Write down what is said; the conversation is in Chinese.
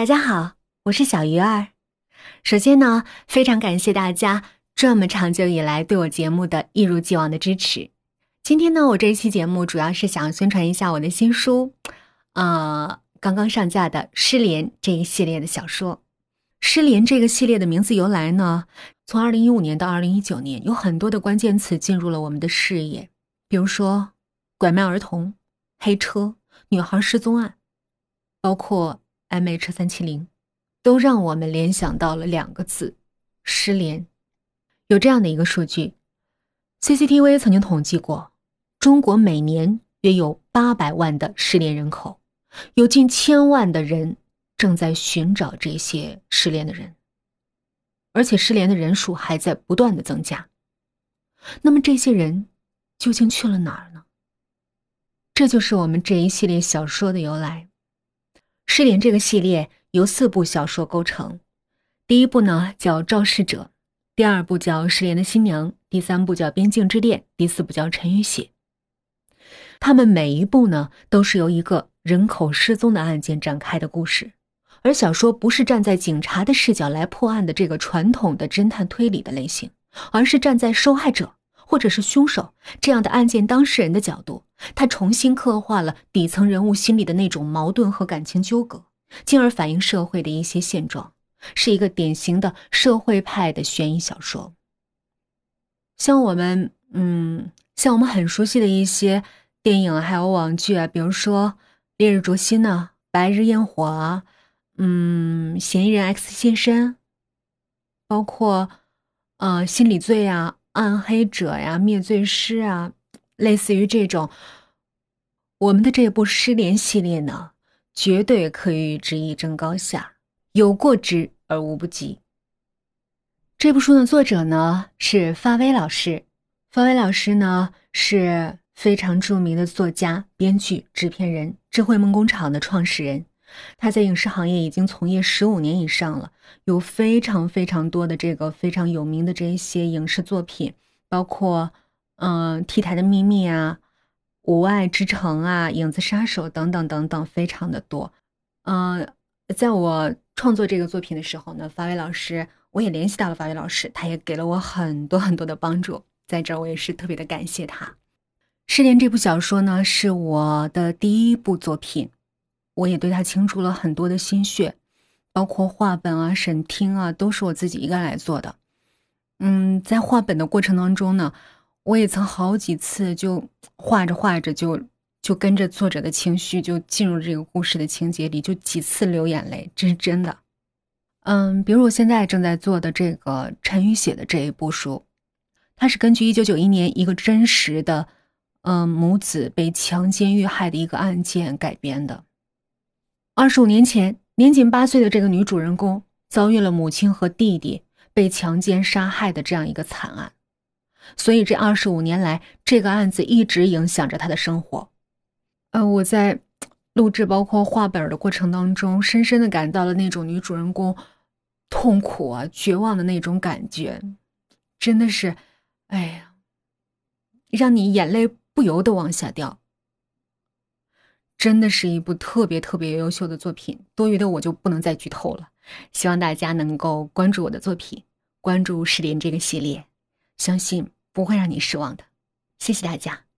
大家好，我是小鱼儿。首先呢，非常感谢大家这么长久以来对我节目的一如既往的支持。今天呢，我这一期节目主要是想宣传一下我的新书，呃，刚刚上架的《失联》这一系列的小说。《失联》这个系列的名字由来呢，从二零一五年到二零一九年，有很多的关键词进入了我们的视野，比如说拐卖儿童、黑车、女孩失踪案，包括。M H 三七零，都让我们联想到了两个字：失联。有这样的一个数据，C C T V 曾经统计过，中国每年约有八百万的失联人口，有近千万的人正在寻找这些失联的人，而且失联的人数还在不断的增加。那么这些人究竟去了哪儿呢？这就是我们这一系列小说的由来。失联这个系列由四部小说构成，第一部呢叫《肇事者》，第二部叫《失联的新娘》，第三部叫《边境之恋》，第四部叫《陈与血》。他们每一部呢都是由一个人口失踪的案件展开的故事，而小说不是站在警察的视角来破案的这个传统的侦探推理的类型，而是站在受害者。或者是凶手这样的案件当事人的角度，他重新刻画了底层人物心里的那种矛盾和感情纠葛，进而反映社会的一些现状，是一个典型的社会派的悬疑小说。像我们，嗯，像我们很熟悉的一些电影还有网剧啊，比如说《烈日灼心》呢，《白日焰火》啊，嗯，《嫌疑人 X 现身》，包括，呃，《心理罪》啊。暗黑者呀，灭罪师啊，类似于这种，我们的这部失联系列呢，绝对可以与之一争高下，有过之而无不及。这部书的作者呢是发威老师，发威老师呢是非常著名的作家、编剧、制片人，智慧梦工厂的创始人。他在影视行业已经从业十五年以上了，有非常非常多的这个非常有名的这一些影视作品，包括嗯《T 台的秘密》啊，《无爱之城》啊，《影子杀手》等等等等，非常的多。嗯，在我创作这个作品的时候呢，法威老师我也联系到了法威老师，他也给了我很多很多的帮助，在这儿我也是特别的感谢他。《失联》这部小说呢，是我的第一部作品。我也对他倾注了很多的心血，包括画本啊、审听啊，都是我自己一个人来做的。嗯，在画本的过程当中呢，我也曾好几次就画着画着就就跟着作者的情绪就进入这个故事的情节里，就几次流眼泪，这是真的。嗯，比如我现在正在做的这个陈宇写的这一部书，它是根据一九九一年一个真实的，嗯，母子被强奸遇害的一个案件改编的。二十五年前，年仅八岁的这个女主人公遭遇了母亲和弟弟被强奸杀害的这样一个惨案，所以这二十五年来，这个案子一直影响着她的生活。呃，我在录制包括画本的过程当中，深深的感到了那种女主人公痛苦啊、绝望的那种感觉，真的是，哎呀，让你眼泪不由得往下掉。真的是一部特别特别优秀的作品，多余的我就不能再剧透了。希望大家能够关注我的作品，关注《失联》这个系列，相信不会让你失望的。谢谢大家。